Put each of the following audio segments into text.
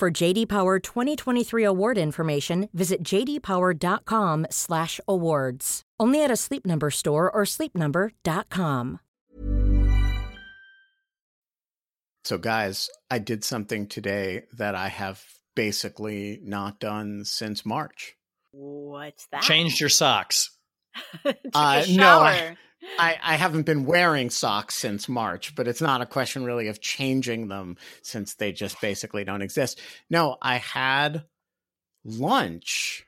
For JD Power 2023 award information, visit jdpower.com/awards. Only at a Sleep Number store or sleepnumber.com. So, guys, I did something today that I have basically not done since March. What's that? Changed your socks. Took Uh, a no, shower. I- I, I haven't been wearing socks since March, but it's not a question really of changing them since they just basically don't exist. No, I had lunch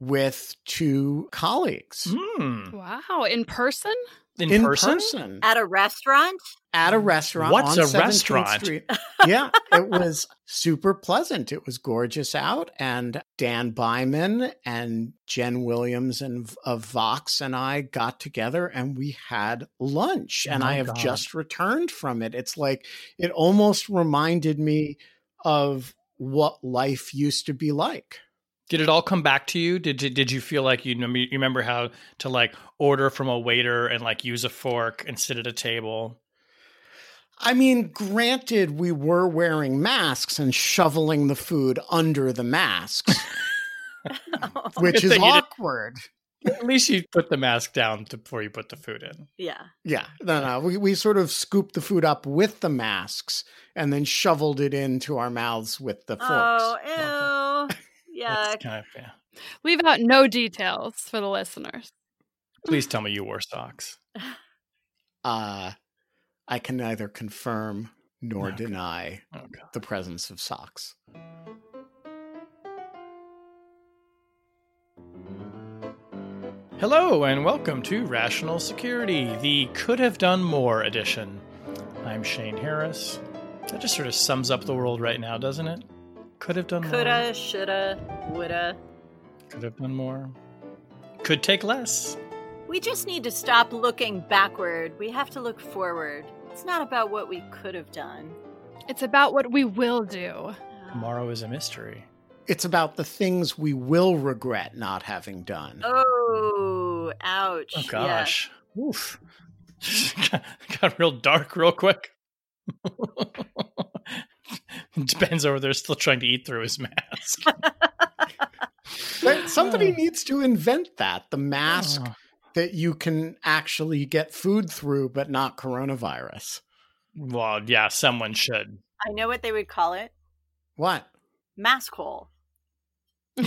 with two colleagues Hmm. Wow, in person? In, in person? person At a restaurant? at a restaurant. What's on a 17th restaurant? Street. yeah, it was super pleasant. It was gorgeous out, and Dan Byman and Jen Williams and of Vox and I got together and we had lunch. And Oh, I have God. just returned from it. It's like it almost reminded me of what life used to be like. Did it all come back to you? Did did, did you feel like you, you remember how to like order from a waiter and like use a fork and sit at a table? I mean, granted, we were wearing masks and shoveling the food under the masks, which is thing you didn't- awkward. At least you put the mask down to, before you put the food in. yeah. Yeah, no, no. We we sort of scooped the food up with the masks and then shoveled it into our mouths with the forks. Oh, ew. Yeah. Kind of yeah. Leave out no details for the listeners. Please tell me you wore socks. Uh, I can neither confirm nor Okay. deny god. the presence of socks. Hello and welcome to Rational Security, the could have done more edition. I'm Shane Harris. That just sort of sums up the world right now, doesn't it? Could have done more. Coulda, shoulda, woulda. Could have done more. Could take less. We just need to stop looking backward. We have to look forward. It's not about what we could have done. It's about what we will do. Oh. Tomorrow is a mystery. It's about the things we will regret not having done. Oh, ouch. Oh Yeah. gosh. Oof. Got real dark real quick. Ben's over there still trying to eat through his mask. But somebody needs to invent that the mask Oh. that you can actually get food through, but not coronavirus. Well, yeah, someone should. I know what they would call it. What? Mask hole.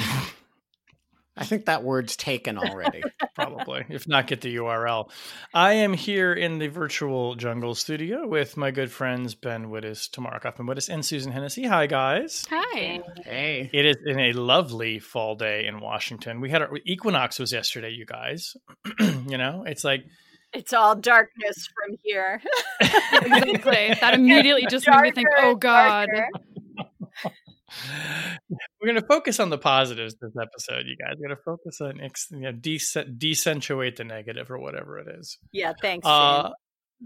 I think that word's taken already. Probably. if not, get the URL. I am here in the virtual jungle studio with my good friends Ben Wittes, Tamara Cofman Wittes, and Susan Hennessy. Hi, guys. Hi. hey. It is in a lovely fall day in Washington. We had our equinox was yesterday, you guys. you know, it's like It's all darkness from here. Exactly. That immediately just made me think, oh God. darker. We're going to focus on the positives this episode, you guys. We're going to focus on ex- you know, decentuate the negative or whatever it is. Yeah, thanks. Uh,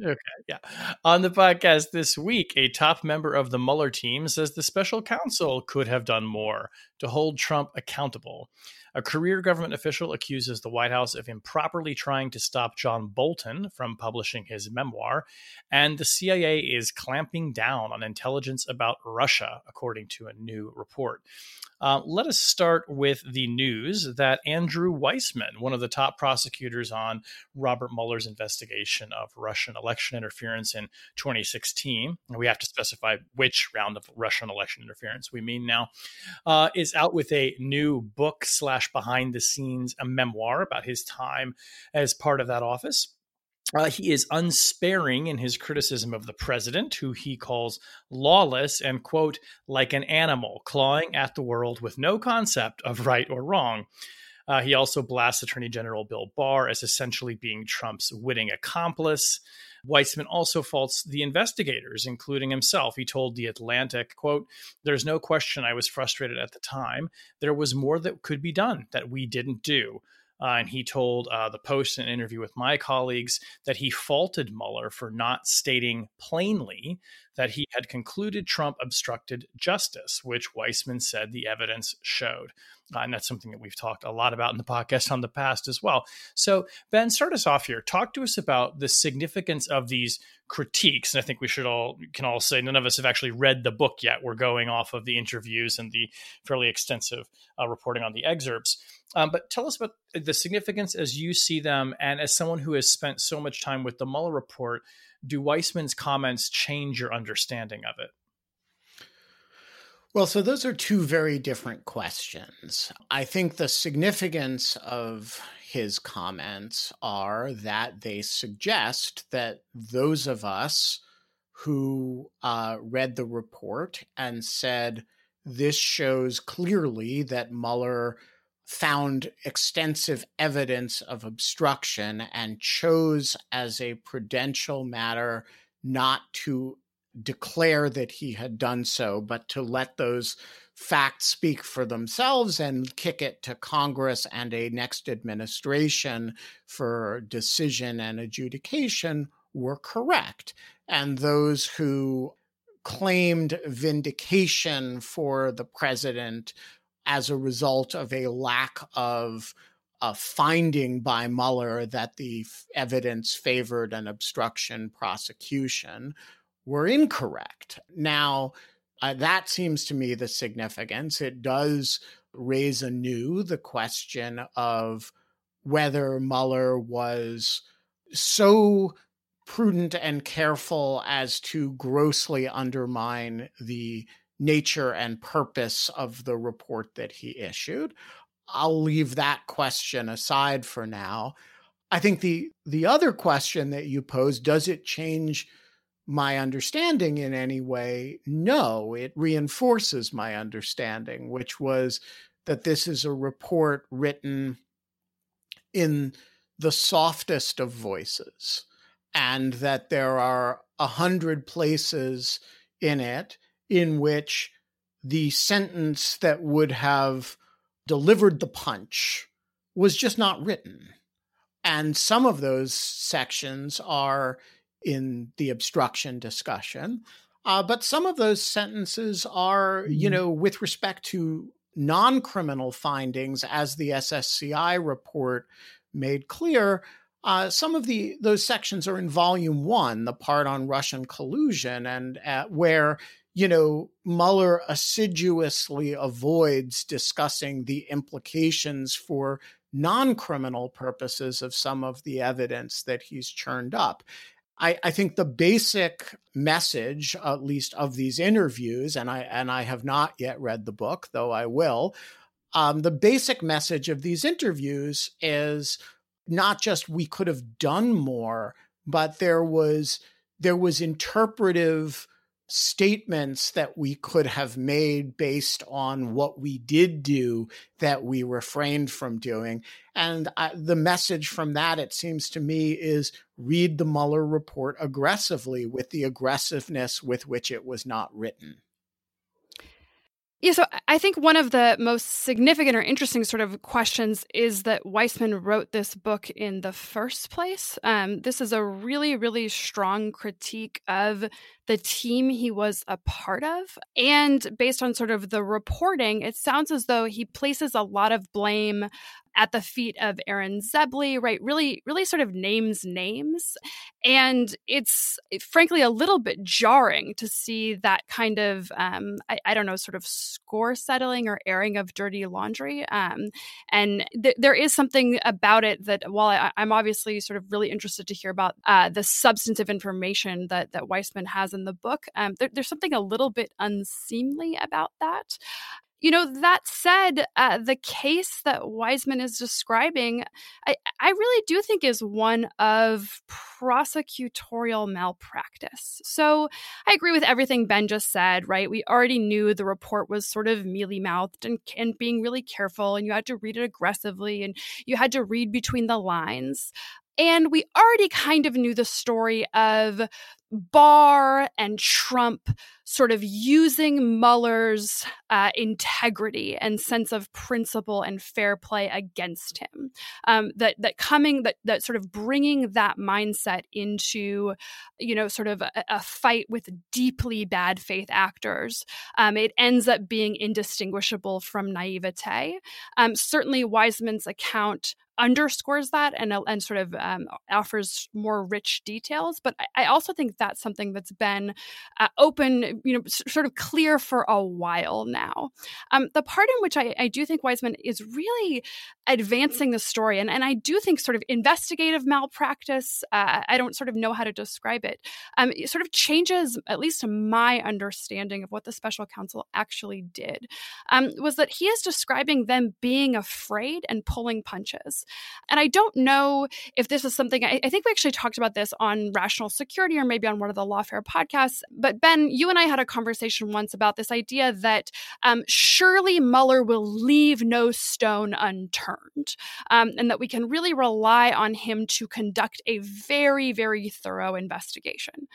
okay, yeah. On the podcast this week, a top member of the Mueller team says the special counsel could have done more to hold Trump accountable. A career government official accuses the White House of improperly trying to stop John Bolton from publishing his memoir, and the CIA is clamping down on intelligence about Russia, according to a new report. Uh, let us start with the news that Andrew Weissmann, one of the top prosecutors on Robert Mueller's investigation of Russian election interference in 2016, and we have to specify which round of Russian election interference we mean now, uh, is out with a new book slash behind the scenes a memoir about his time as part of that office. Uh, he is unsparing in his criticism of the president, who he calls lawless and, quote, like an animal clawing at the world with no concept of right or wrong. Uh, he also blasts Attorney General Bill Barr as essentially being Trump's witting accomplice. Weissmann also faults the investigators, including himself. He told The Atlantic, quote, There's no question I was frustrated at the time. There was more that could be done that we didn't do. Uh, and he told uh, the Post in an interview with my colleagues that he faulted Mueller for not stating plainly that he had concluded Trump obstructed justice, which Weissmann said the evidence showed. Uh, and that's something that we've talked a lot about in the podcast on the past as well. So, Ben, start us off here. Talk to us about the significance of these critiques. And I think we should all can all say none of us have actually read the book yet. We're going off of the interviews and the fairly extensive uh, reporting on the excerpts. Um, but tell us about the significance as you see them, and as someone who has spent so much time with the Mueller report, do Weissmann's comments change your understanding of it? Well, so those are two very different questions. I think the significance of his comments are that they suggest that those of us who uh, read the report and said, this shows clearly that Mueller found extensive evidence of obstruction and chose as a prudential matter not to declare that he had done so, but to let those facts speak for themselves and kick it to Congress and a next administration for decision and adjudication were correct. And those who claimed vindication for the president as a result of a lack of a finding by Mueller that the evidence favored an obstruction prosecution were incorrect. Now, uh, that seems to me the significance. It does raise anew the question of whether Mueller was so prudent and careful as to grossly undermine the nature and purpose of the report that he issued. I'll leave that question aside for now. I think the the other question that you pose does it change my understanding in any way? No, it reinforces my understanding, which was that this is a report written in the softest of voices and that there are a hundred places in it in which the sentence that would have delivered the punch was just not written. And some of those sections are in the obstruction discussion. Uh, but some of those sentences are, you mm-hmm. know, with respect to non criminal findings, as the SSCI report made clear. Uh, some of the those sections are in volume one, the part on Russian collusion, and uh, where you know, Mueller assiduously avoids discussing the implications for non criminal purposes of some of the evidence that he's churned up. I, I, think the basic message, at least of these interviews, and I and I have not yet read the book, though I will. Um, the basic message of these interviews is not just we could have done more, but there was there was interpretive statements that we could have made based on what we did do that we refrained from doing. And I, the message from that, it seems to me, is read the Mueller report aggressively with the aggressiveness with which it was not written. Yeah, so I think one of the most significant or interesting sort of questions is that Weissmann wrote this book in the first place. Um, this is a really, really strong critique of the team he was a part of. And based on sort of the reporting, it sounds as though he places a lot of blame at the feet of Aaron Zebley, right? Really, really sort of names names. And it's frankly a little bit jarring to see that kind of, um, I, I, don't know, sort of score settling or airing of dirty laundry. Um, and th- there is something about it that while I, am obviously sort of really interested to hear about uh, the substantive information that, that Weissmann has in the book, um, there, there's something a little bit unseemly about that. You know, that said, uh, the case that Weissmann is describing, I, I really do think is one of prosecutorial malpractice. So I agree with everything Ben just said, right? We already knew the report was sort of mealy mouthed and, and being really careful, and you had to read it aggressively and you had to read between the lines. And we already kind of knew the story of Barr and Trump sort of using Mueller's uh, integrity and sense of principle and fair play against him. Um, that that coming that that sort of bringing that mindset into, you know, sort of a, a fight with deeply bad faith actors. Um, it ends up being indistinguishable from naivete. Um, certainly, Weissmann's account underscores that and and sort of um, offers more rich details. But I, I, also think that's something that's been uh, open, you know, s- sort of clear for a while now. Um, the part in which I, I, do think Weissmann is really advancing the story, and, and I do think sort of investigative malpractice. Uh, I don't sort of know how to describe it. Um, it sort of changes at least my understanding of what the special counsel actually did. Um, was that he is describing them being afraid and pulling punches. And I don't know if this is something, I, I, think we actually talked about this on Rational Security or maybe on one of the Lawfare podcasts. But Ben, you and I had a conversation once about this idea that um, surely Mueller will leave no stone unturned um, and that we can really rely on him to conduct a very, very thorough investigation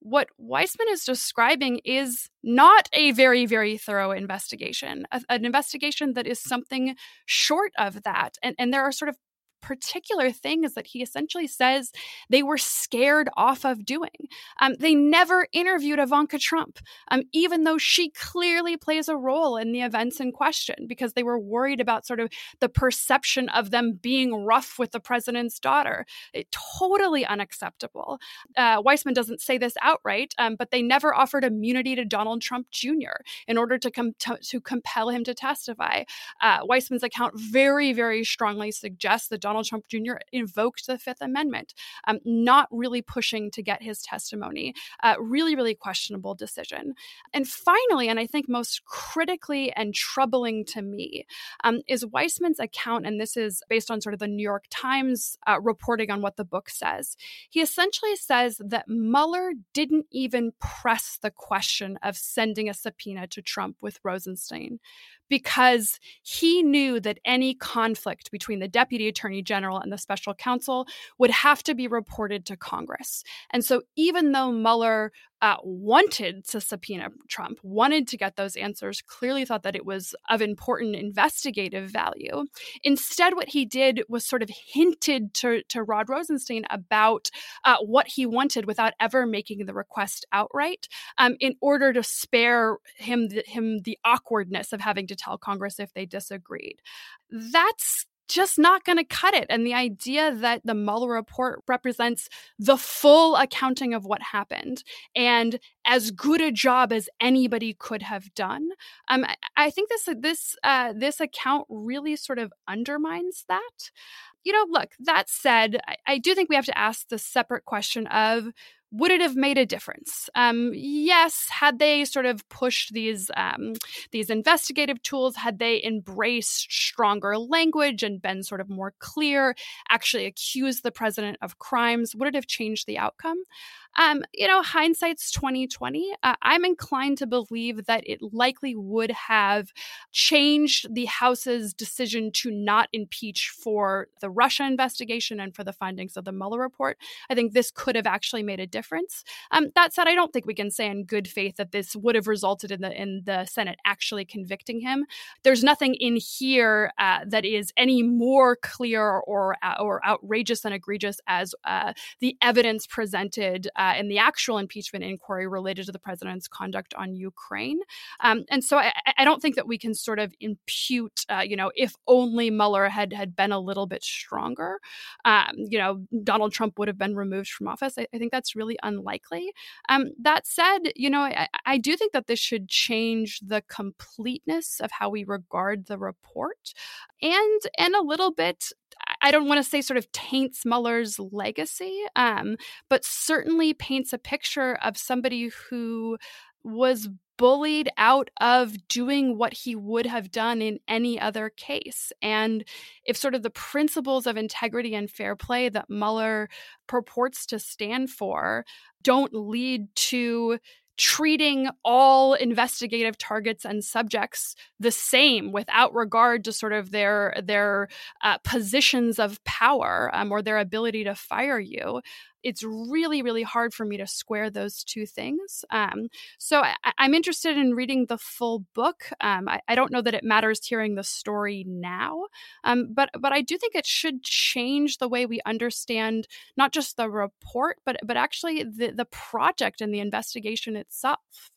what Weissmann is describing is not a very, very thorough investigation, a, an investigation that is something short of that. And, and there are sort of particular things that he essentially says they were scared off of doing. Um, they never interviewed Ivanka Trump, um, even though she clearly plays a role in the events in question, because they were worried about sort of the perception of them being rough with the president's daughter. It, totally unacceptable. Uh, Weissmann doesn't say this outright, um, but they never offered immunity to Donald Trump Jr. in order to, com- to, to compel him to testify. Uh, Weissmann's account very, very strongly suggests that Donald Trump Jr. invoked the Fifth Amendment, um, not really pushing to get his testimony. Uh, really, really questionable decision. And finally, and I think most critically and troubling to me, um, is Weissmann's account, and this is based on sort of the New York Times uh, reporting on what the book says. He essentially says that Mueller didn't even press the question of sending a subpoena to Trump with Rosenstein because he knew that any conflict between the deputy attorney general and the special counsel would have to be reported to Congress. And so, even though Mueller uh, wanted to subpoena Trump, wanted to get those answers, clearly thought that it was of important investigative value. Instead, what he did was sort of hinted to, to Rod Rosenstein about uh, what he wanted without ever making the request outright um, in order to spare him the, him the awkwardness of having to tell Congress if they disagreed. That's just not going to cut it. And the idea that the Mueller report represents the full accounting of what happened and as good a job as anybody could have done, um, I think this this uh, this account really sort of undermines that. You know, look. That said, I, I do think we have to ask the separate question of would it have made a difference? Um, yes, had they sort of pushed these um, these investigative tools, had they embraced stronger language and been sort of more clear, actually accused the president of crimes, would it have changed the outcome? Um, you know, hindsight's 2020. Uh, I'm inclined to believe that it likely would have changed the House's decision to not impeach for the Russia investigation and for the findings of the Mueller report. I think this could have actually made a difference. Um, that said, I don't think we can say in good faith that this would have resulted in the in the Senate actually convicting him. There's nothing in here uh, that is any more clear or uh, or outrageous and egregious as uh, the evidence presented uh, in the actual impeachment inquiry related to the president's conduct on Ukraine. Um, and so I, I, don't think that we can sort of impute, uh, you know, if only Mueller had had been a little bit stronger, um, you know, Donald Trump would have been removed from office. I, I think that's really unlikely. Um, that said, you know, I, I do think that this should change the completeness of how we regard the report, and and a little bit I don't want to say sort of taints Mueller's legacy, um, but certainly paints a picture of somebody who was bullied out of doing what he would have done in any other case. And if sort of the principles of integrity and fair play that Mueller purports to stand for don't lead to treating all investigative targets and subjects the same without regard to sort of their their uh, positions of power um, or their ability to fire you it's really really hard for me to square those two things um, so I, am interested in reading the full book um, I, I, don't know that it matters hearing the story now um, but but i do think it should change the way we understand not just the report but but actually the, the project and the investigation itself.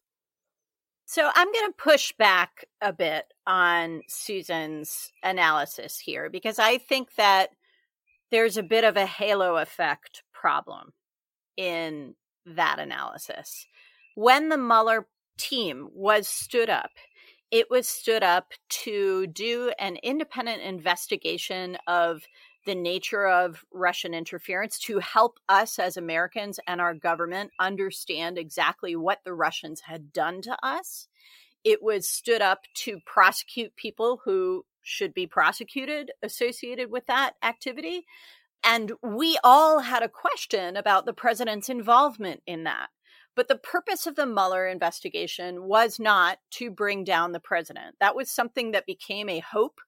So I'm going to push back a bit on Susan's analysis here because I think that there's a bit of a halo effect problem in that analysis. When the Mueller team was stood up, it was stood up to do an independent investigation of the nature of Russian interference to help us as Americans and our government understand exactly what the Russians had done to us. It was stood up to prosecute people who should be prosecuted associated with that activity. And we all had a question about the president's involvement in that. But the purpose of the Mueller investigation was not to bring down the president. That was something that became a hope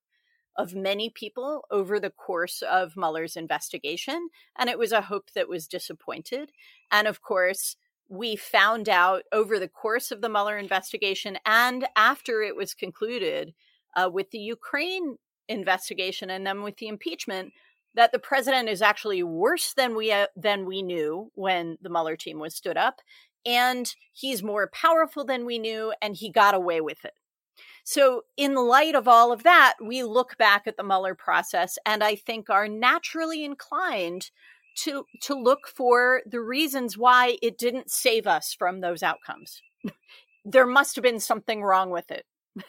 of many people over the course of Mueller's investigation. And it was a hope that was disappointed. And of course, we found out over the course of the Mueller investigation and after it was concluded uh, with the Ukraine investigation and then with the impeachment that the president is actually worse than we uh, than we knew when the Mueller team was stood up, and he's more powerful than we knew, and he got away with it. So, in light of all of that, we look back at the Mueller process, and I think are naturally inclined to to look for the reasons why it didn't save us from those outcomes. there must have been something wrong with it.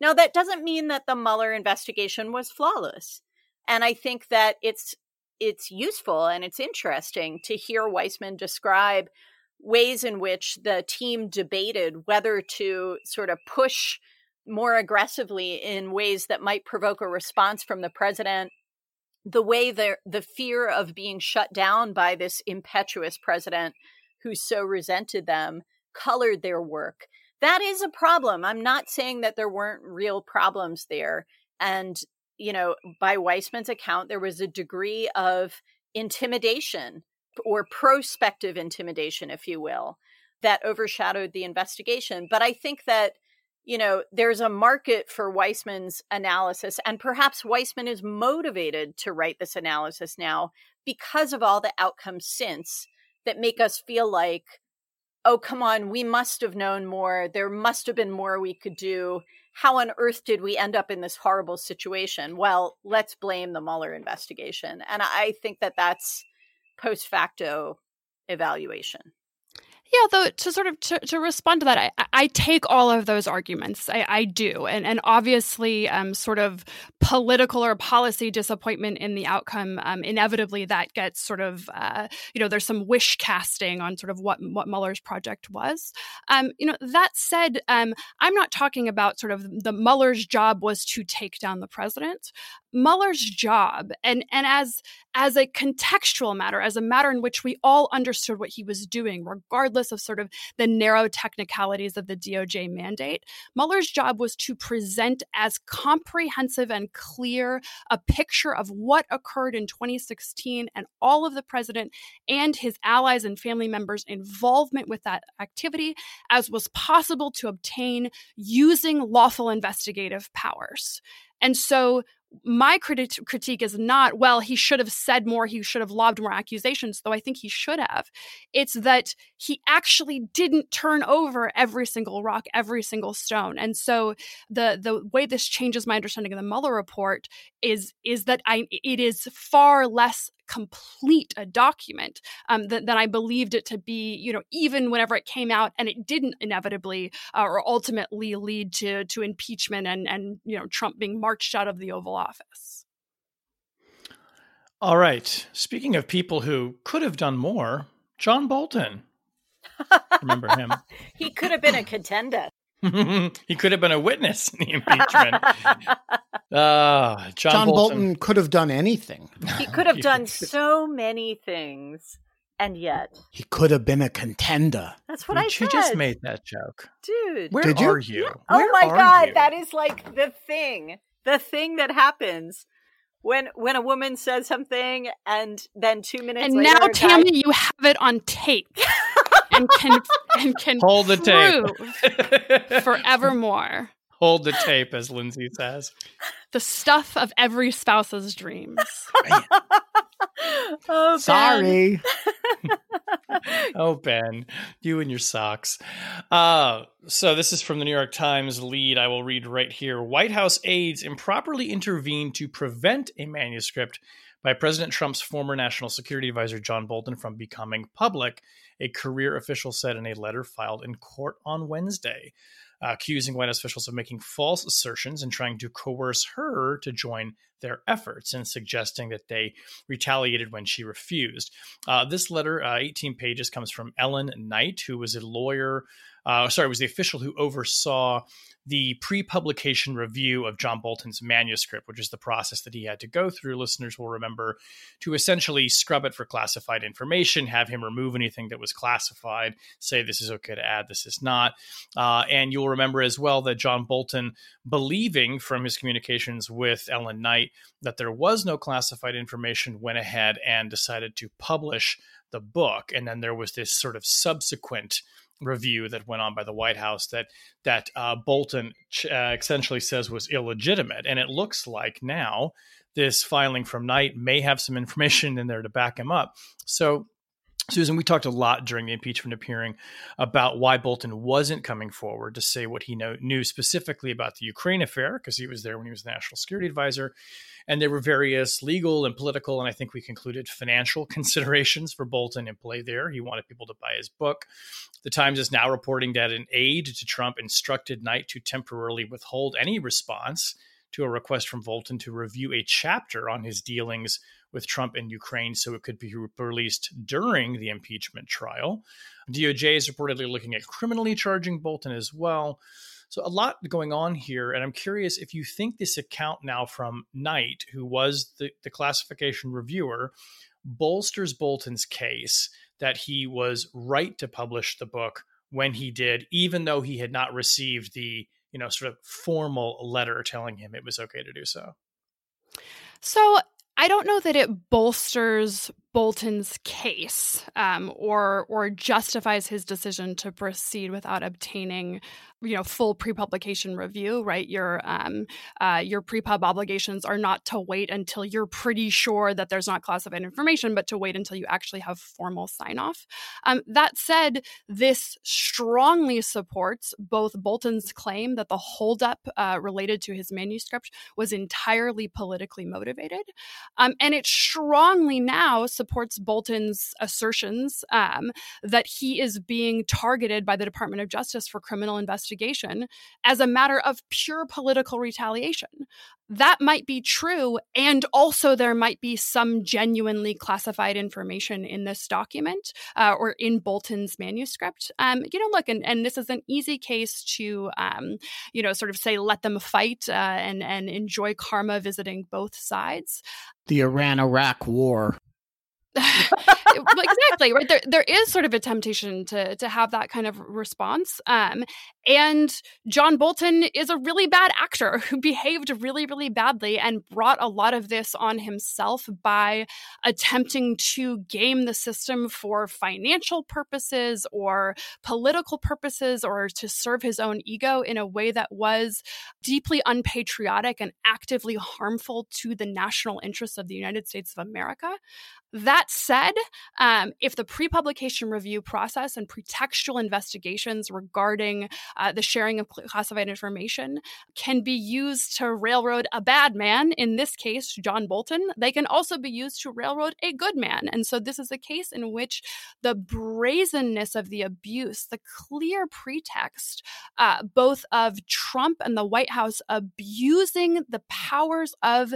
now, that doesn't mean that the Mueller investigation was flawless and I think that it's it's useful and it's interesting to hear Weissmann describe ways in which the team debated whether to sort of push more aggressively in ways that might provoke a response from the president. The way the the fear of being shut down by this impetuous president who so resented them colored their work. That is a problem. I'm not saying that there weren't real problems there. And you know, by Weissmann's account, there was a degree of intimidation or prospective intimidation, if you will, that overshadowed the investigation. But I think that, you know, there's a market for Weissmann's analysis, and perhaps Weissmann is motivated to write this analysis now because of all the outcomes since that make us feel like, oh, come on, we must have known more. There must have been more we could do how on earth did we end up in this horrible situation? Well, let's blame the Mueller investigation. And I think that that's post facto evaluation. Yeah, though to sort of to, to respond to that, I, I take all of those arguments. I, I do, and and obviously, um, sort of political or policy disappointment in the outcome, um, inevitably that gets sort of, uh, you know, there's some wish casting on sort of what what Mueller's project was. Um, you know, that said, um, I'm not talking about sort of the Mueller's job was to take down the president. Mueller's job, and and as as a contextual matter, as a matter in which we all understood what he was doing, regardless of sort of the narrow technicalities of the DOJ mandate, Mueller's job was to present as comprehensive and clear a picture of what occurred in 2016 and all of the president and his allies and family members' involvement with that activity as was possible to obtain using lawful investigative powers. And so my criti- critique is not, well, he should have said more, he should have lobbed more accusations, though I think he should have. It's that he actually didn't turn over every single rock, every single stone. And so the the way this changes my understanding of the Mueller report is is that I it is far less complete a document um, than, than, I believed it to be, you know, even whenever it came out and it didn't inevitably uh, or ultimately lead to to impeachment and and you know Trump being marched out of the Oval Office. All right. Speaking of people who could have done more, John Bolton. Remember him? he could have been a contender. he could have been a witness in the impeachment. uh, John, John Bolton. Bolton. could have done anything. He could have done so many things. And yet, he could have been a contender. That's what I She said. just made that joke. Dude. Where Did you? are you? oh Where my god, you? that is like the thing. The thing that happens when when a woman says something and then 2 minutes and later now, a guy- Tammy, you have it on tape and can and can Hold the prove tape. forevermore Hold the tape, as Lindsay says. the stuff of every spouse's dreams. oh, Ben. Sorry. oh ben you and your socks uh so this is from the new york times lead i will read right here white house aides improperly intervened to prevent a manuscript by president trump's former national security advisor john bolton from becoming public a career official said in a letter filed in court on wednesday accusing White officials of making false assertions and trying to coerce her to join their efforts and suggesting that they retaliated when she refused. Uh, this letter, uh, 18 pages, comes from Ellen Knight, who was a lawyer. Uh, sorry, was the official who oversaw the pre-publication review of John Bolton's manuscript, which is the process that he had to go through. Listeners will remember to essentially scrub it for classified information, have him remove anything that was classified, say this is okay to add, this is not. Uh, and you'll remember as well that John Bolton, believing from his communications with Ellen Knight that there was no classified information, went ahead and decided to publish the book. And then there was this sort of subsequent review that went on by the White House that that uh, Bolton uh, essentially says was illegitimate, and it looks like now this filing from Knight may have some information in there to back him up. So. Susan, we talked a lot during the impeachment hearing about why Bolton wasn't coming forward to say what he know, knew specifically about the Ukraine affair, because he was there when he was the national security advisor. And there were various legal and political, and I think we concluded financial considerations for Bolton in play there. He wanted people to buy his book. The Times is now reporting that an aide to Trump instructed Knight to temporarily withhold any response to a request from Bolton to review a chapter on his dealings with Trump and Ukraine so it could be released during the impeachment trial. DOJ is reportedly looking at criminally charging Bolton as well. So a lot going on here, and I'm curious if you think this account now from Knight, who was the, the classification reviewer, bolsters Bolton's case that he was right to publish the book when he did, even though he had not received the you know sort of formal letter telling him it was okay to do so. So I don't know that it bolsters Bolton's case um, or or justifies his decision to proceed without obtaining you know full pre-publication review right? Your um, uh, your pre-pub obligations are not to wait until you're pretty sure that there's not classified information but to wait until you actually have formal sign off um, that said this strongly supports both bolton's claim that the holdup uh, related to his manuscript was entirely politically motivated um, and it strongly now supports bolton's assertions um, that he is being targeted by the department of justice for criminal investigation investigation as a matter of pure political retaliation. That might be true. And also, there might be some genuinely classified information in this document uh, or in Bolton's manuscript. Um, you know, look, and, and this is an easy case to, um, you know, sort of say, let them fight uh, and, and enjoy karma visiting both sides. The Iran Iraq War. exactly right there there is sort of a temptation to to have that kind of response um and John Bolton is a really bad actor who behaved really really badly and brought a lot of this on himself by attempting to game the system for financial purposes or political purposes or to serve his own ego in a way that was deeply unpatriotic and actively harmful to the national interests of the United States of America. That said, um, if the pre publication review process and pretextual investigations regarding uh, the sharing of classified information can be used to railroad a bad man, in this case, John Bolton, they can also be used to railroad a good man. And so this is a case in which the brazenness of the abuse, the clear pretext, uh, both of Trump and the White House abusing the powers of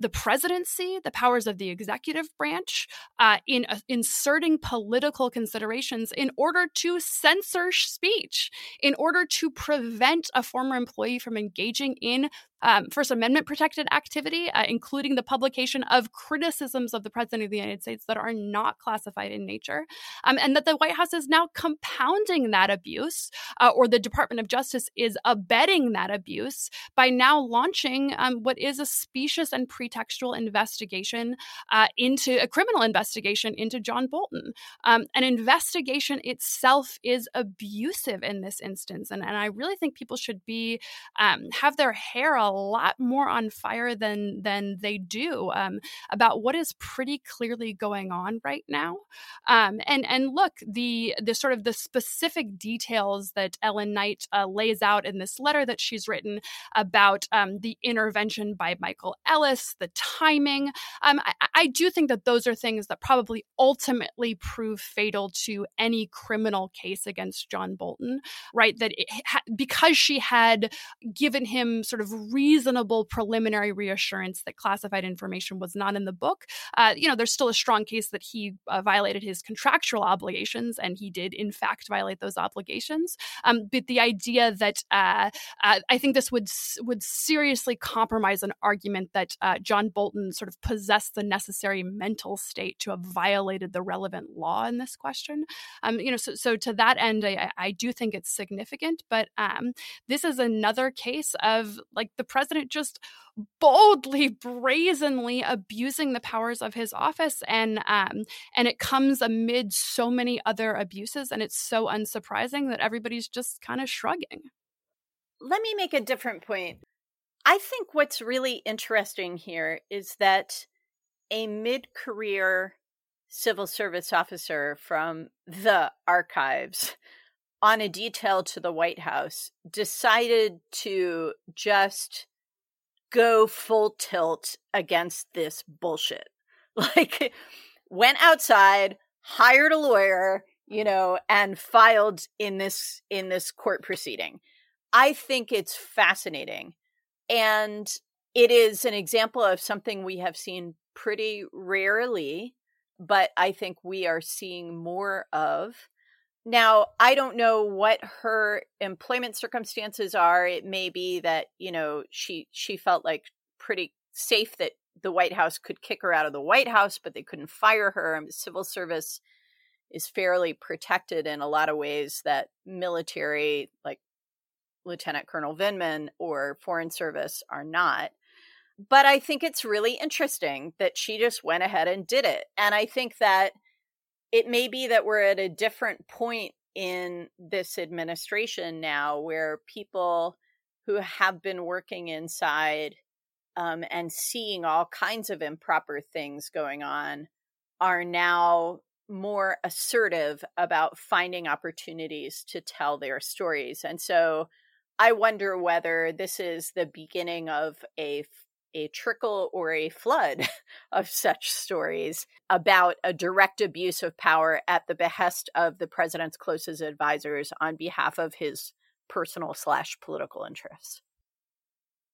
the presidency, the powers of the executive branch, uh, in uh, inserting political considerations in order to censor speech, in order to prevent a former employee from engaging in um, First Amendment protected activity, uh, including the publication of criticisms of the President of the United States that are not classified in nature, um, and that the White House is now compounding that abuse, uh, or the Department of Justice is abetting that abuse by now launching um, what is a specious and pretextual investigation uh, into a criminal investigation into John Bolton. Um, an investigation itself is abusive in this instance, and, and I really think people should be um, have their hair a lot more on fire than than they do um, about what is pretty clearly going on right now. Um, and and look, the the sort of the specific details that Ellen Knight uh, lays out in this letter that she's written about um, the intervention by Michael Ellis, the timing. Um, I, I do think that those are things that probably ultimately prove fatal to any criminal case against John Bolton, right? That ha- because she had given him sort of reasonable preliminary reassurance that classified information was not in the book, uh, you know, there's still a strong case that he uh, violated his contractual obligations, and he did, in fact, violate those obligations. Um, but the idea that uh, uh I think this would would seriously compromise an argument that uh, John Bolton sort of possessed the necessary mental state to have violated the relevant law in this question. Um, you know, so, so to that end, I, I do think it's significant, but um, this is another case of like the president just boldly, brazenly abusing the powers of his office, and um, and it comes amid so many other abuses, and it's so unsurprising that everybody's just kind of shrugging. Let me make a different point. I think what's really interesting here is that a mid-career civil service officer from the archives on a detail to the White House decided to just go full tilt against this bullshit. Like, went outside, hired a lawyer, you know, and filed in this in this court proceeding. I think it's fascinating. And it is an example of something we have seen pretty rarely, but I think we are seeing more of now, I don't know what her employment circumstances are. It may be that, you know, she she felt like pretty safe that the White House could kick her out of the White House, but they couldn't fire her. Civil service is fairly protected in a lot of ways that military, like Lieutenant Colonel Vindman or Foreign Service, are not. But I think it's really interesting that she just went ahead and did it. And I think that it may be that we're at a different point in this administration now where people who have been working inside um, and seeing all kinds of improper things going on are now more assertive about finding opportunities to tell their stories. And so I wonder whether this is the beginning of a a trickle or a flood of such stories about a direct abuse of power at the behest of the president's closest advisors on behalf of his personal slash political interests.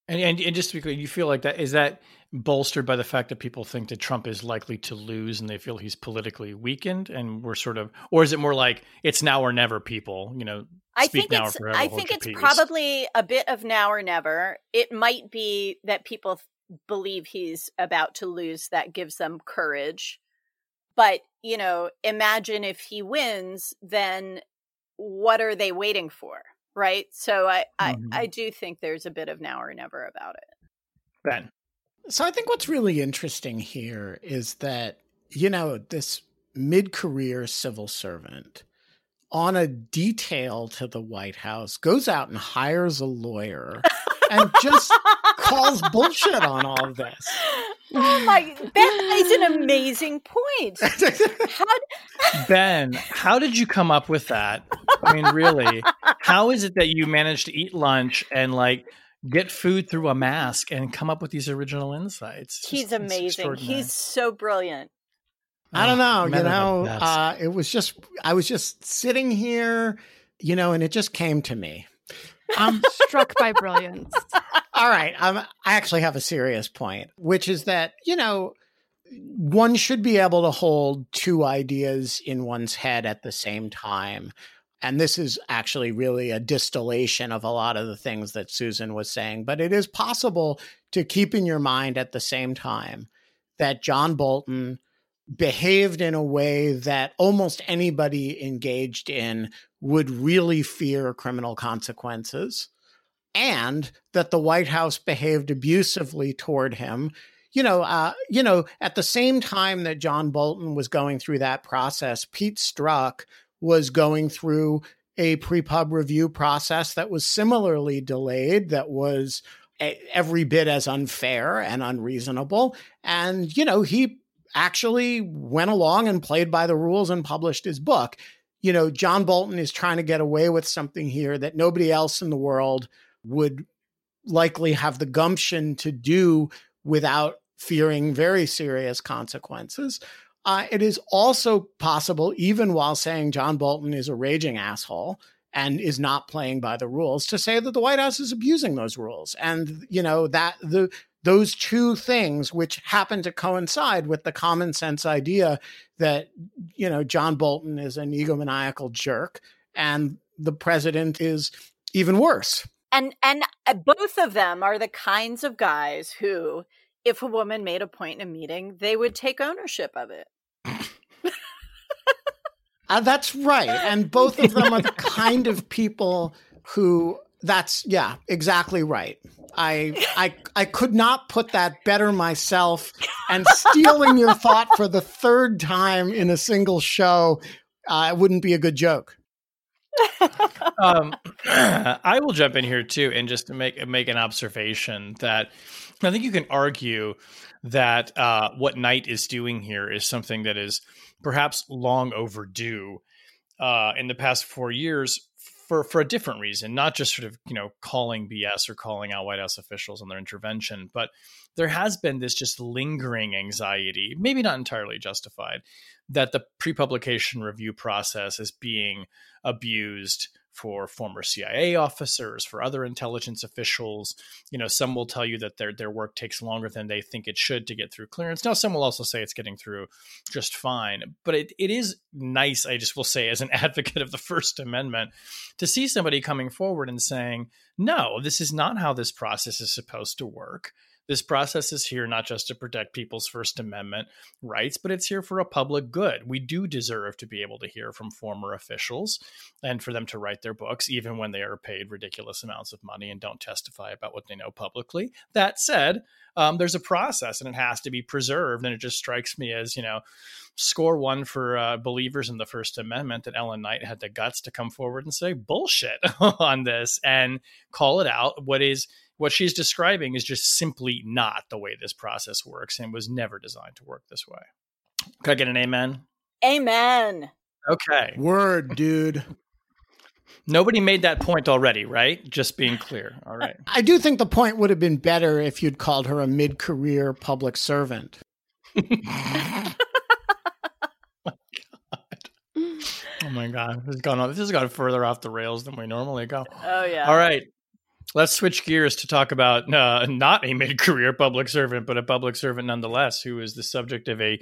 And, and, and just to be clear, you feel like that is that bolstered by the fact that people think that Trump is likely to lose and they feel he's politically weakened, and we're sort of, or is it more like it's now or never? People, you know, I think it's I think it's probably a bit of now or never. It might be that people believe he's about to lose that gives them courage. But, you know, imagine if he wins, then what are they waiting for? Right. So I, mm-hmm. I, I do think there's a bit of now or never about it. Ben. So I think what's really interesting here is that, you know, this mid career civil servant on a detail to the White House goes out and hires a lawyer and just calls bullshit on all of this. Oh my, that is an amazing point. How, ben, how did you come up with that? I mean, really, how is it that you managed to eat lunch and like get food through a mask and come up with these original insights? He's amazing. He's so brilliant. I don't know, you know, uh, it was just, I was just sitting here, you know, and it just came to me. I'm struck by brilliance. All right. Um, I actually have a serious point, which is that, you know, one should be able to hold two ideas in one's head at the same time. And this is actually really a distillation of a lot of the things that Susan was saying, but it is possible to keep in your mind at the same time that John Bolton behaved in a way that almost anybody engaged in would really fear criminal consequences and that the White House behaved abusively toward him. You know, uh, you know, at the same time that John Bolton was going through that process, Pete Strzok was going through a pre-pub review process that was similarly delayed, that was a, every bit as unfair and unreasonable. And, you know, he actually went along and played by the rules and published his book. You know, John Bolton is trying to get away with something here that nobody else in the world would likely have the gumption to do without fearing very serious consequences. Uh, it is also possible, even while saying John Bolton is a raging asshole and is not playing by the rules, to say that the White House is abusing those rules. And, you know, that the those two things, which happen to coincide with the common sense idea that, you know, John Bolton is an egomaniacal jerk and the president is even worse. And and uh, both of them are the kinds of guys who if a woman made a point in a meeting, they would take ownership of it. Uh, that's right. And both of them are the kind of people who that's yeah, exactly right. I I I could not put that better myself and stealing your thought for the third time in a single show uh, wouldn't be a good joke. um, I will jump in here too and just make make an observation that I think you can argue that uh, what Knight is doing here is something that is perhaps long overdue uh, in the past four years for for a different reason, not just sort of you know calling BS or calling out White House officials on their intervention, but there has been this just lingering anxiety, maybe not entirely justified, that the pre-publication review process is being abused for former CIA officers, for other intelligence officials. You know, some will tell you that their their work takes longer than they think it should to get through clearance. Now, some will also say it's getting through just fine. But it, it is nice, I just will say, as an advocate of the First Amendment, to see somebody coming forward and saying, no, this is not how this process is supposed to work. This process is here not just to protect people's First Amendment rights, but it's here for a public good. We do deserve to be able to hear from former officials and for them to write their books, even when they are paid ridiculous amounts of money and don't testify about what they know publicly. That said, um, there's a process and it has to be preserved. And it just strikes me as, you know, score one for uh, believers in the First Amendment that Ellen Knight had the guts to come forward and say bullshit on this and call it out. What is what she's describing is just simply not the way this process works and was never designed to work this way. Could I get an amen? Amen. Okay. Word, dude. Nobody made that point already, right? Just being clear. All right. I do think the point would have been better if you'd called her a mid career public servant. Oh, oh my god, this has gone on. This has gone further off the rails than we normally go. Oh yeah. All right, let's switch gears to talk about uh, not a mid-career public servant, but a public servant nonetheless, who is the subject of a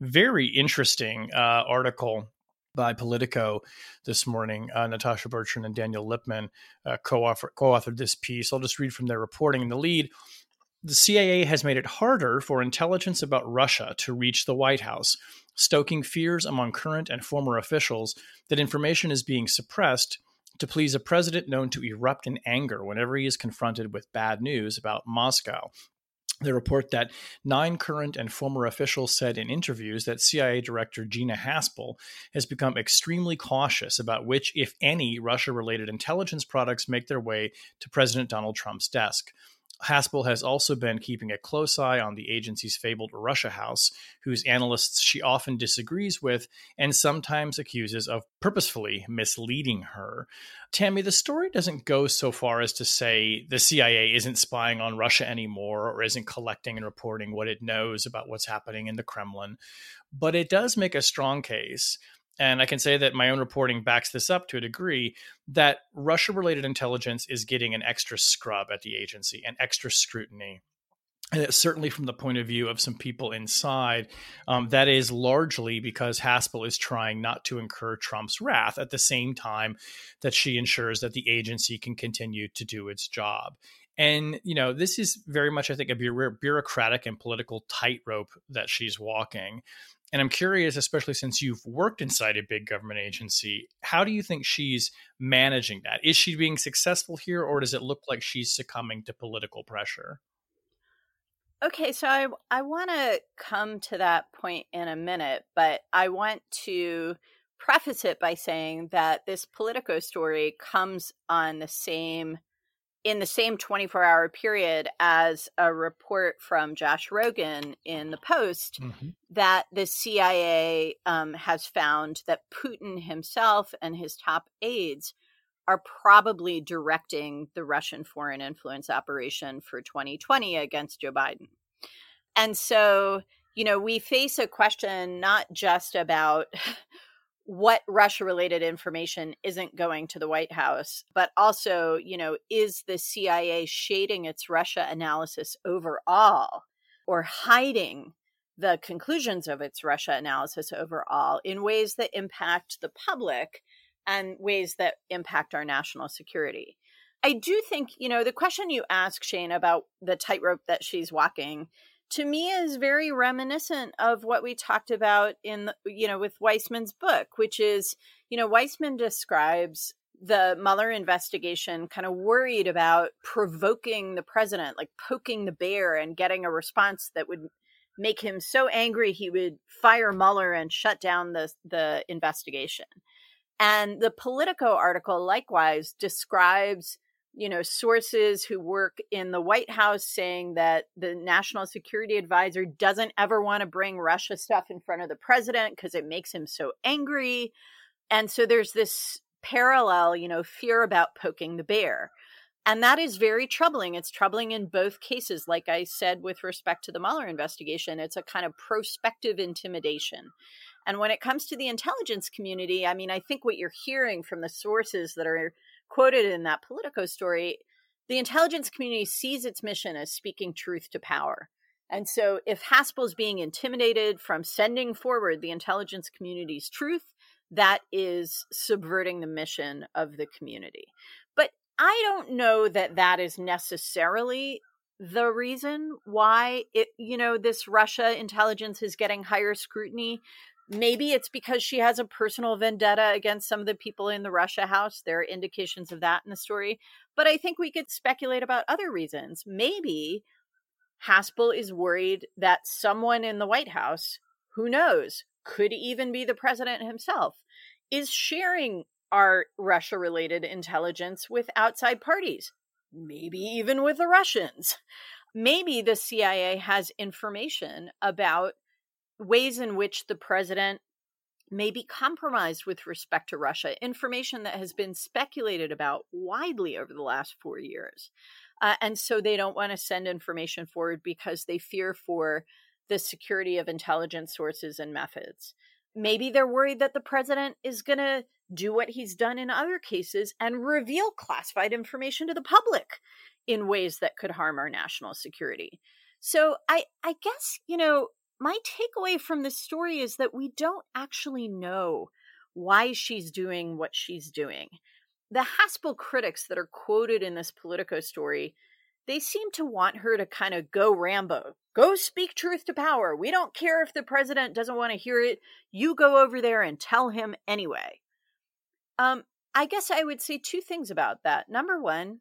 very interesting uh, article by Politico this morning. Uh, Natasha Bertrand and Daniel Lippman uh, co-authored this piece. I'll just read from their reporting in the lead. The CIA has made it harder for intelligence about Russia to reach the White House, stoking fears among current and former officials that information is being suppressed to please a president known to erupt in anger whenever he is confronted with bad news about Moscow. They report that nine current and former officials said in interviews that CIA Director Gina Haspel has become extremely cautious about which, if any, Russia related intelligence products make their way to President Donald Trump's desk. Haspel has also been keeping a close eye on the agency's fabled Russia House, whose analysts she often disagrees with and sometimes accuses of purposefully misleading her. Tammy, the story doesn't go so far as to say the CIA isn't spying on Russia anymore or isn't collecting and reporting what it knows about what's happening in the Kremlin, but it does make a strong case and I can say that my own reporting backs this up to a degree that Russia related intelligence is getting an extra scrub at the agency, an extra scrutiny. and certainly from the point of view of some people inside, um, that is largely because Haspel is trying not to incur Trump's wrath at the same time that she ensures that the agency can continue to do its job. And, you know, this is very much, I think, a bureaucratic and political tightrope that she's walking. And I'm curious, especially since you've worked inside a big government agency, how do you think she's managing that? Is she being successful here, or does it look like she's succumbing to political pressure? Okay, so I I want to come to that point in a minute, but I want to preface it by saying that this Politico story comes on the same in the same 24 hour period as a report from Josh Rogin in the Post mm-hmm. that the CIA um, has found that Putin himself and his top aides are probably directing the Russian foreign influence operation for 2020 against Joe Biden. And so, you know, we face a question not just about what Russia related information isn't going to the White House, but also, you know, is the CIA shading its Russia analysis overall or hiding the conclusions of its Russia analysis overall in ways that impact the public and ways that impact our national security. I do think, you know, the question you ask, Shane, about the tightrope that she's walking to me is very reminiscent of what we talked about in, the, you know, with Weissmann's book, which is, you know, Weissmann describes the Mueller investigation kind of worried about provoking the president, like poking the bear and getting a response that would make him so angry he would fire Mueller and shut down the the investigation. And the Politico article likewise describes, you know, sources who work in the White House saying that the national security advisor doesn't ever want to bring Russia stuff in front of the president because it makes him so angry. And so there's this parallel, you know, fear about poking the bear. And that is very troubling. It's troubling in both cases. Like I said, with respect to the Mueller investigation, it's a kind of prospective intimidation. And when it comes to the intelligence community, I mean, I think what you're hearing from the sources that are quoted in that Politico story, the intelligence community sees its mission as speaking truth to power. And so if Haspel is being intimidated from sending forward the intelligence community's truth, that is subverting the mission of the community. But I don't know that that is necessarily the reason why it you know this Russia intelligence is getting higher scrutiny Maybe it's because she has a personal vendetta against some of the people in the Russia house. There are indications of that in the story. But I think we could speculate about other reasons. Maybe Haspel is worried that someone in the White House, who knows, could even be the president himself, is sharing our Russia related intelligence with outside parties, maybe even with the Russians. Maybe the CIA has information about ways in which the president may be compromised with respect to Russia, information that has been speculated about widely over the last four years. Uh, and so they don't want to send information forward because they fear for the security of intelligence sources and methods. Maybe they're worried that the president is going to do what he's done in other cases and reveal classified information to the public in ways that could harm our national security. So I I guess, you know, my takeaway from this story is that we don't actually know why she's doing what she's doing. The Haspel critics that are quoted in this Politico story, they seem to want her to kind of go Rambo. Go speak truth to power. We don't care if the president doesn't want to hear it. You go over there and tell him anyway. Um, I guess I would say two things about that. Number one,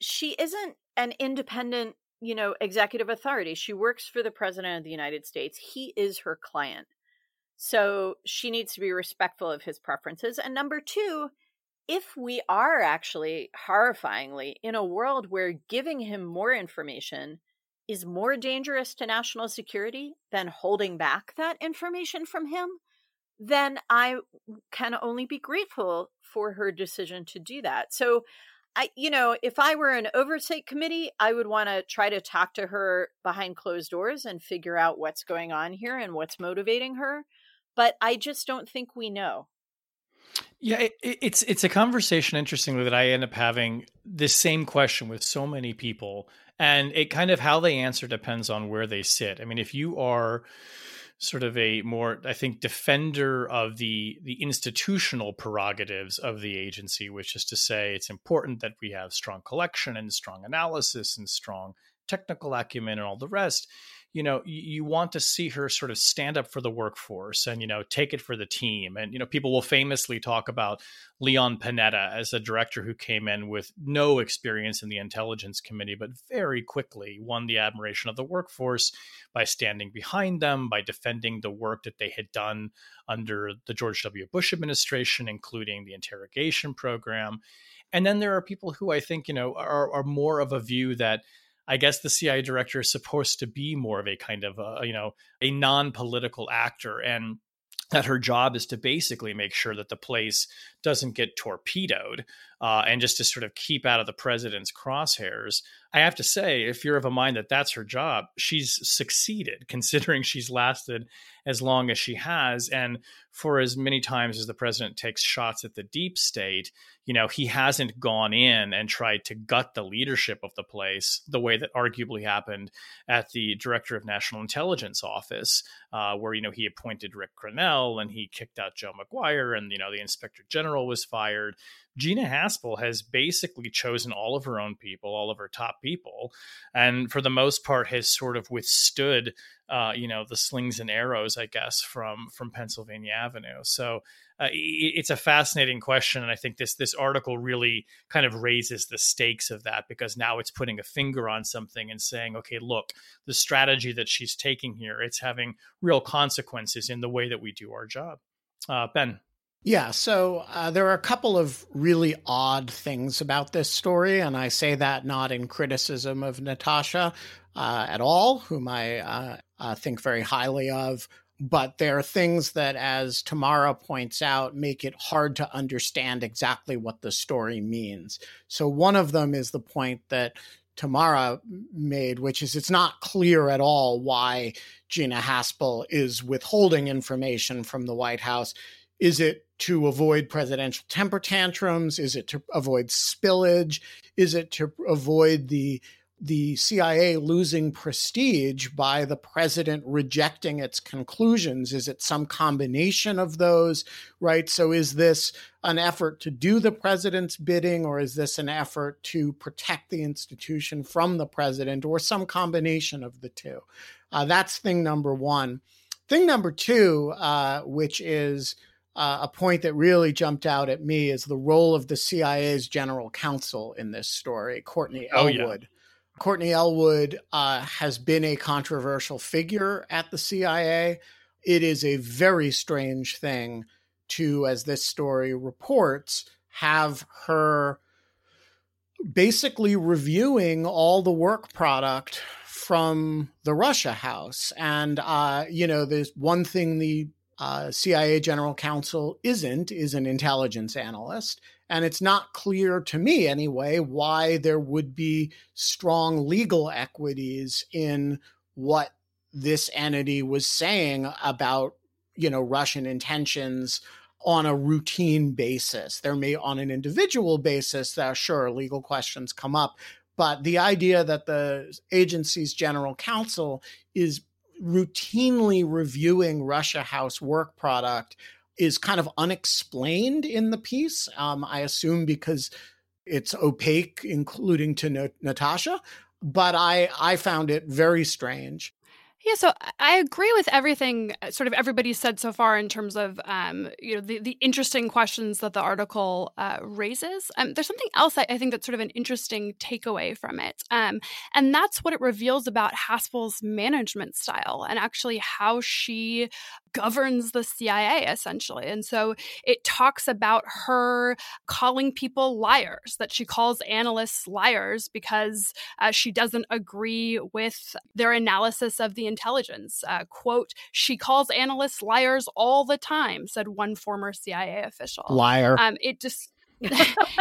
she isn't an independent you know, executive authority. She works for the president of the United States. He is her client. So she needs to be respectful of his preferences. And number two, if we are actually horrifyingly in a world where giving him more information is more dangerous to national security than holding back that information from him, then I can only be grateful for her decision to do that. So I, you know, if I were an oversight committee, I would want to try to talk to her behind closed doors and figure out what's going on here and what's motivating her. But I just don't think we know. Yeah, it, it's it's a conversation, interestingly, that I end up having this same question with so many people, And it kind of how they answer depends on where they sit. I mean, if you are sort of a more i think defender of the the institutional prerogatives of the agency which is to say it's important that we have strong collection and strong analysis and strong technical acumen and all the rest you know you, want to see her sort of stand up for the workforce and you know take it for the team. And you know people will famously talk about leon panetta as a director who came in with no experience in the intelligence committee but very quickly won the admiration of the workforce by standing behind them by defending the work that they had done under the george w. Bush administration including the interrogation program. And then there are people who i think you know are, are more of a view that I guess the CIA director is supposed to be more of a kind of a, you know a non-political actor and that her job is to basically make sure that the place doesn't get torpedoed uh, and just to sort of keep out of the president's crosshairs. I have to say, if you're of a mind that that's her job, she's succeeded considering she's lasted as long as she has. And for as many times as the president takes shots at the deep state, you know, he hasn't gone in and tried to gut the leadership of the place the way that arguably happened at the director of national intelligence office, uh, where, you know, he appointed Rick Grenell and he kicked out Joe Maguire and, you know, the inspector general was fired. Gina Haspel has basically chosen all of her own people, all of her top people, and for the most part has sort of withstood, uh, you know, the slings and arrows, I guess, from from Pennsylvania Avenue. So uh, it's a fascinating question, and I think this this article really kind of raises the stakes of that because now it's putting a finger on something and saying, okay, look, the strategy that she's taking here, it's having real consequences in the way that we do our job. Uh, ben. Yeah, so uh, there are a couple of really odd things about this story, and I say that not in criticism of Natasha uh, at all, whom I uh, uh think very highly of, but there are things that, as Tamara points out, make it hard to understand exactly what the story means. So one of them is the point that Tamara made, which is it's not clear at all why Gina Haspel is withholding information from the White House. Is it to avoid presidential temper tantrums? Is it to avoid spillage? Is it to avoid the the CIA losing prestige by the president rejecting its conclusions? Is it some combination of those, right? So is this an effort to do the president's bidding, or is this an effort to protect the institution from the president, or some combination of the two? Uh, that's thing number one. Thing number two, uh, which is uh, a point that really jumped out at me is the role of the CIA's general counsel in this story, Courtney Elwood. Oh, yeah. Courtney Elwood uh, has been a controversial figure at the CIA. It is a very strange thing to, as this story reports, have her basically reviewing all the work product from the Russia House. And, uh, you know, there's one thing the uh, CIA general counsel isn't is an intelligence analyst. And it's not clear to me, anyway, why there would be strong legal equities in what this entity was saying about, you know, Russian intentions on a routine basis. There may, on an individual basis, that sure legal questions come up, but the idea that the agency's general counsel is routinely reviewing Russia House work product is kind of unexplained in the piece. Um, I assume because it's opaque, including to Natasha. But I I found it very strange. Yeah, so I agree with everything uh, sort of everybody said so far in terms of um, you know the, the interesting questions that the article uh, raises. Um, there's something else I, I, think that's sort of an interesting takeaway from it, um, and that's what it reveals about Haspel's management style and actually how she governs the CIA essentially. And so it talks about her calling people liars, that she calls analysts liars because uh, she doesn't agree with their analysis of the intelligence. Uh, quote, she calls analysts liars all the time, said one former CIA official. Liar. Um, it just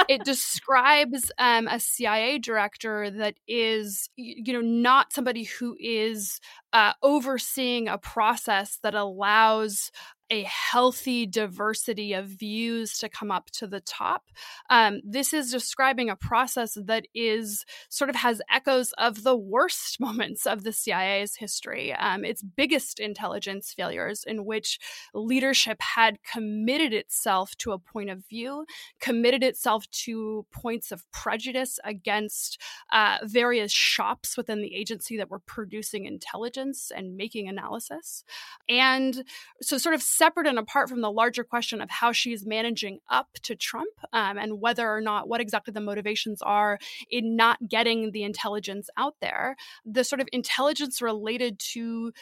it describes um, a CIA director that is, you know, not somebody who is uh, overseeing a process that allows a healthy diversity of views to come up to the top. Um, this is describing a process that is sort of has echoes of the worst moments of the CIA's history, um, its biggest intelligence failures, in which leadership had committed itself to a point of view, committed itself to points of prejudice against uh, various shops within the agency that were producing intelligence and making analysis. And so, sort of separate and apart from the larger question of how she's managing up to Trump um, and whether or not what exactly the motivations are in not getting the intelligence out there, the sort of intelligence related to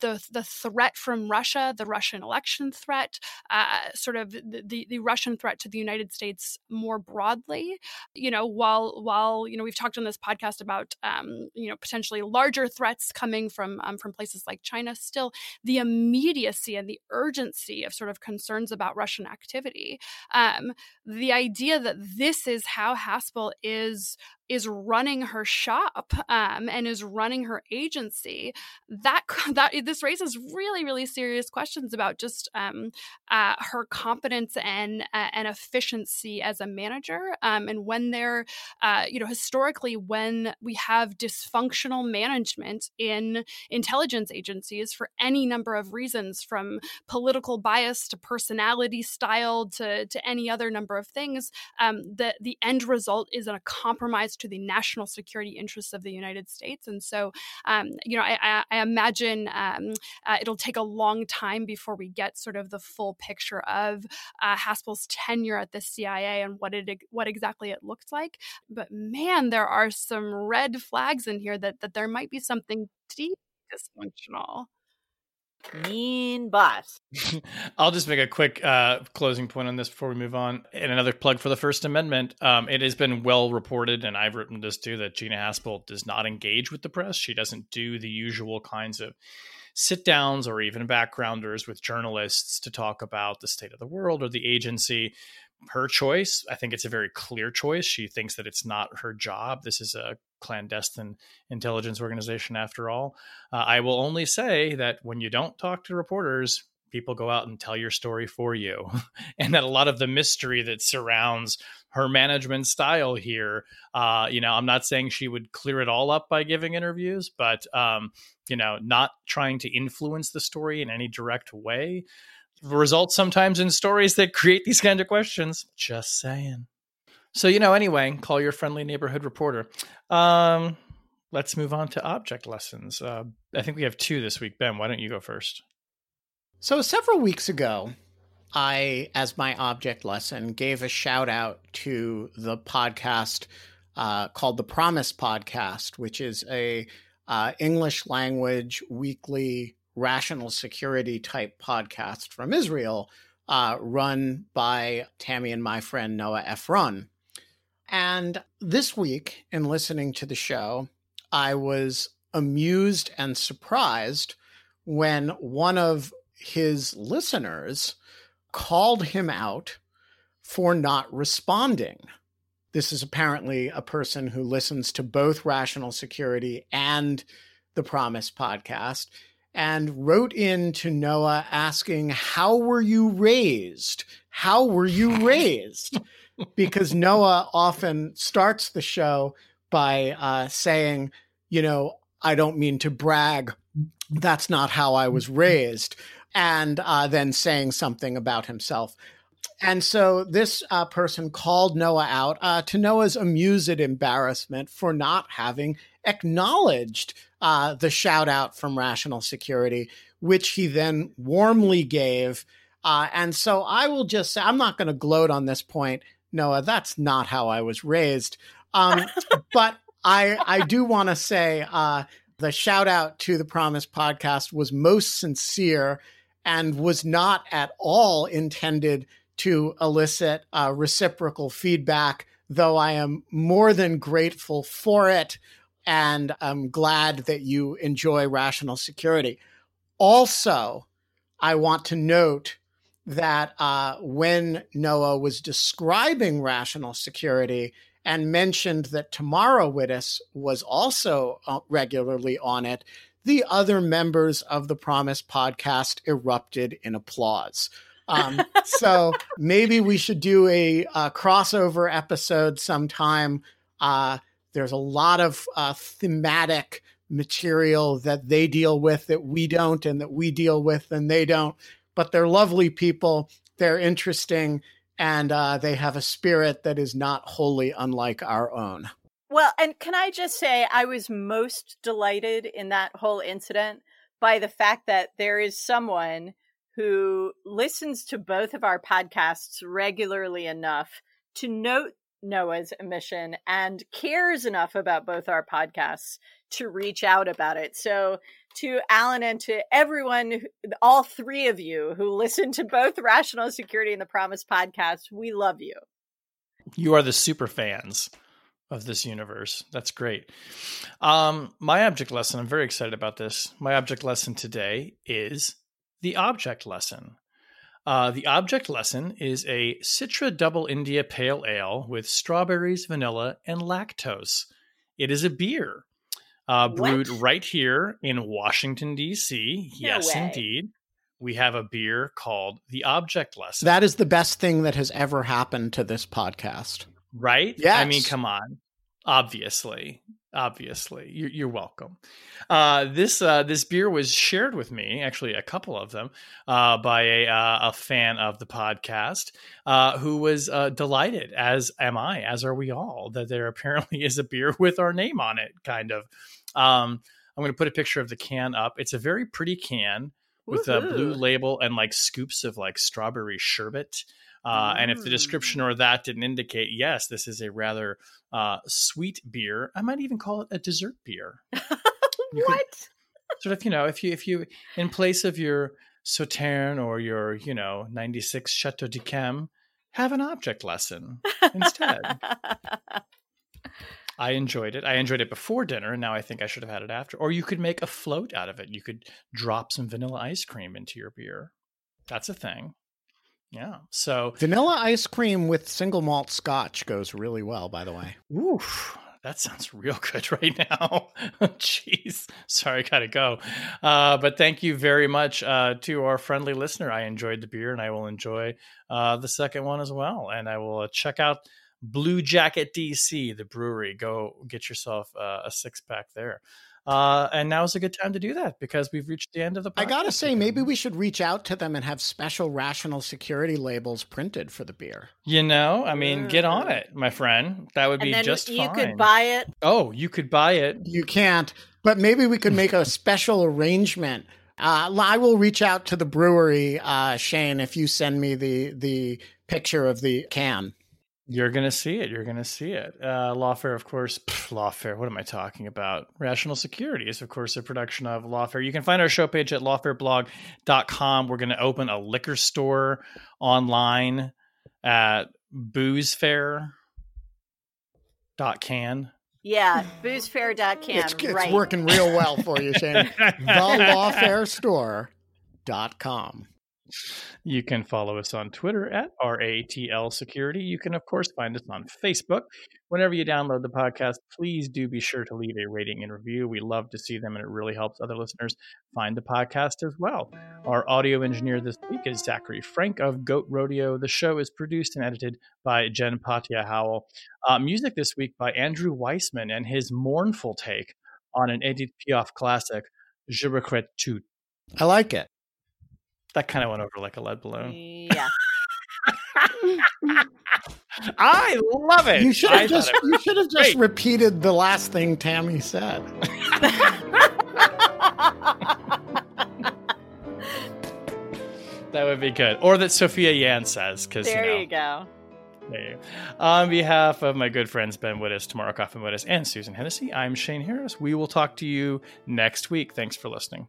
the the threat from Russia, the Russian election threat, uh, sort of the, the Russian threat to the United States more broadly. You know, while while you know we've talked on this podcast about um, you know potentially larger threats coming from um, from places like China, still the immediacy and the urgency of sort of concerns about Russian activity. Um, the idea that this is how Haspel is is running her shop um, and is running her agency that that this raises really really serious questions about just um, uh, her competence and uh, and efficiency as a manager um, and when they're uh, you know historically when we have dysfunctional management in intelligence agencies for any number of reasons from political bias to personality style to to any other number of things um, the the end result is a to the national security interests of the United States. And so, um, you know, I, I imagine um, uh, it'll take a long time before we get sort of the full picture of uh, Haspel's tenure at the CIA and what it what exactly it looked like. But man, there are some red flags in here that that there might be something deep dysfunctional mean boss. I'll just make a quick uh, closing point on this before we move on. And another plug for the First Amendment. Um, it has been well reported, and I've written this too, that Gina Haspel does not engage with the press. She doesn't do the usual kinds of sit downs or even backgrounders with journalists to talk about the state of the world or the agency her choice. I think it's a very clear choice. She thinks that it's not her job. This is a clandestine intelligence organization after all. Uh, I will only say that when you don't talk to reporters, people go out and tell your story for you. and that a lot of the mystery that surrounds her management style here, uh, you know, I'm not saying she would clear it all up by giving interviews, but, um, you know, not trying to influence the story in any direct way results sometimes in stories that create these kind of questions. Just saying. So, you know, anyway, call your friendly neighborhood reporter. Um, let's move on to object lessons. Uh, I think we have two this week. Ben, why don't you go first? So, several weeks ago, I, as my object lesson, gave a shout out to the podcast uh, called the Promise Podcast, which is a uh, English language weekly rational security type podcast from Israel, uh, run by Tammy and my friend Noah Efron. And this week, in listening to the show, I was amused and surprised when one of his listeners called him out for not responding. This is apparently a person who listens to both Rational Security and the Promise podcast and wrote in to Noah asking, How were you raised? How were you raised? because Noah often starts the show by uh, saying, You know, I don't mean to brag. That's not how I was raised. And uh, then saying something about himself. And so this uh, person called Noah out uh, to Noah's amused embarrassment for not having acknowledged uh, the shout out from Rational Security, which he then warmly gave. Uh, and so I will just say, I'm not going to gloat on this point, Noah. That's not how I was raised. Um, but I, I do want to say uh, the shout out to the Promise podcast was most sincere and was not at all intended to elicit uh, reciprocal feedback, though I am more than grateful for it and I'm glad that you enjoy rational security. Also, I want to note that uh, when Noah was describing rational security and mentioned that Tamara Wittes was also uh, regularly on it, the other members of the Promise podcast erupted in applause. Um, so maybe we should do a, a crossover episode sometime. Uh, there's a lot of uh, thematic material that they deal with that we don't, and that we deal with and they don't. But they're lovely people. They're interesting, and uh, they have a spirit that is not wholly unlike our own. Well, and can I just say, I was most delighted in that whole incident by the fact that there is someone who listens to both of our podcasts regularly enough to note Noah's emission and cares enough about both our podcasts to reach out about it. So, to Alan and to everyone, all three of you who listen to both Rational Security and the Promise podcast, we love you. You are the super fans of this universe. That's great. Um, my object lesson, I'm very excited about this. My object lesson today is the object lesson. Uh, the object lesson is a Citra Double India Pale Ale with strawberries, vanilla, and lactose. It is a beer uh, brewed what? right here in Washington, D.C. No yes, way. indeed. We have a beer called the Object Lesson. That is the best thing that has ever happened to this podcast. Right? Yeah. I mean, come on. Obviously obviously. You're, you're welcome. Uh, this uh, this beer was shared with me actually a couple of them uh, by a, uh, a fan of the podcast uh, who was uh, delighted as am i as are we all that there apparently is a beer with our name on it kind of. Um, i'm going to put a picture of the can up. It's a very pretty can with Woo-hoo. a blue label and like scoops of like strawberry sherbet uh, and if the description or that didn't indicate, yes, this is a rather uh, sweet beer, I might even call it a dessert beer. what? sort of, you know, if you if you in place of your Sauterne or your, you know, 96 Chateau d'Yquem, have an object lesson instead. I enjoyed it. I enjoyed it before dinner, and now I think I should have had it after. Or you could make a float out of it. You could drop some vanilla ice cream into your beer. That's a thing. Yeah. So vanilla ice cream with single malt scotch goes really well, by the way. Oof. That sounds real good right now. Jeez. Sorry, I gotta go. Uh, but thank you very much uh, to our friendly listener. I enjoyed the beer and I will enjoy uh, the second one as well. And I will uh, check out Bluejacket DC, the brewery. Go get yourself uh, a six pack there. Uh, and now is a good time to do that because we've reached the end of the podcast. I gotta say, maybe we should reach out to them and have special rational security labels printed for the beer. You know, I mean, get on it, my friend. That would be just you fine. You could buy it. Oh, you could buy it. You can't, but maybe we could make a special arrangement. Uh, I will reach out to the brewery, uh, Shane, if you send me the the picture of the can. You're going to see it. You're going to see it. Uh, Lawfare, of course, pff, Lawfare. What am I talking about? Rational Security is, of course, a production of Lawfare. You can find our show page at lawfareblog.com. We're going to open a liquor store online at boozefair.can. Yeah, boozefair.can. It's, it's right. working real well for you, Shane. thelawfarestore.com. You can follow us on Twitter at RATL Security. You can, of course, find us on Facebook. Whenever you download the podcast, please do be sure to leave a rating and review. We love to see them, and it really helps other listeners find the podcast as well. Our audio engineer this week is Zachary Frank of Goat Rodeo. The show is produced and edited by Jen Patja Howell. Uh, music this week by Andrew Weissmann and his mournful take on an Edith Piaf classic, Je regrette tout. I like it. That kind of went over like a lead balloon. Yeah. I love it. You should have just you should have just repeated the last thing Tammy said. that would be good. Or that Sophia Yan says, because there you, know, you go. There you On behalf of my good friends Ben Wittes, Tamara Cofman Wittes, and Susan Hennessy, I'm Shane Harris. We will talk to you next week. Thanks for listening.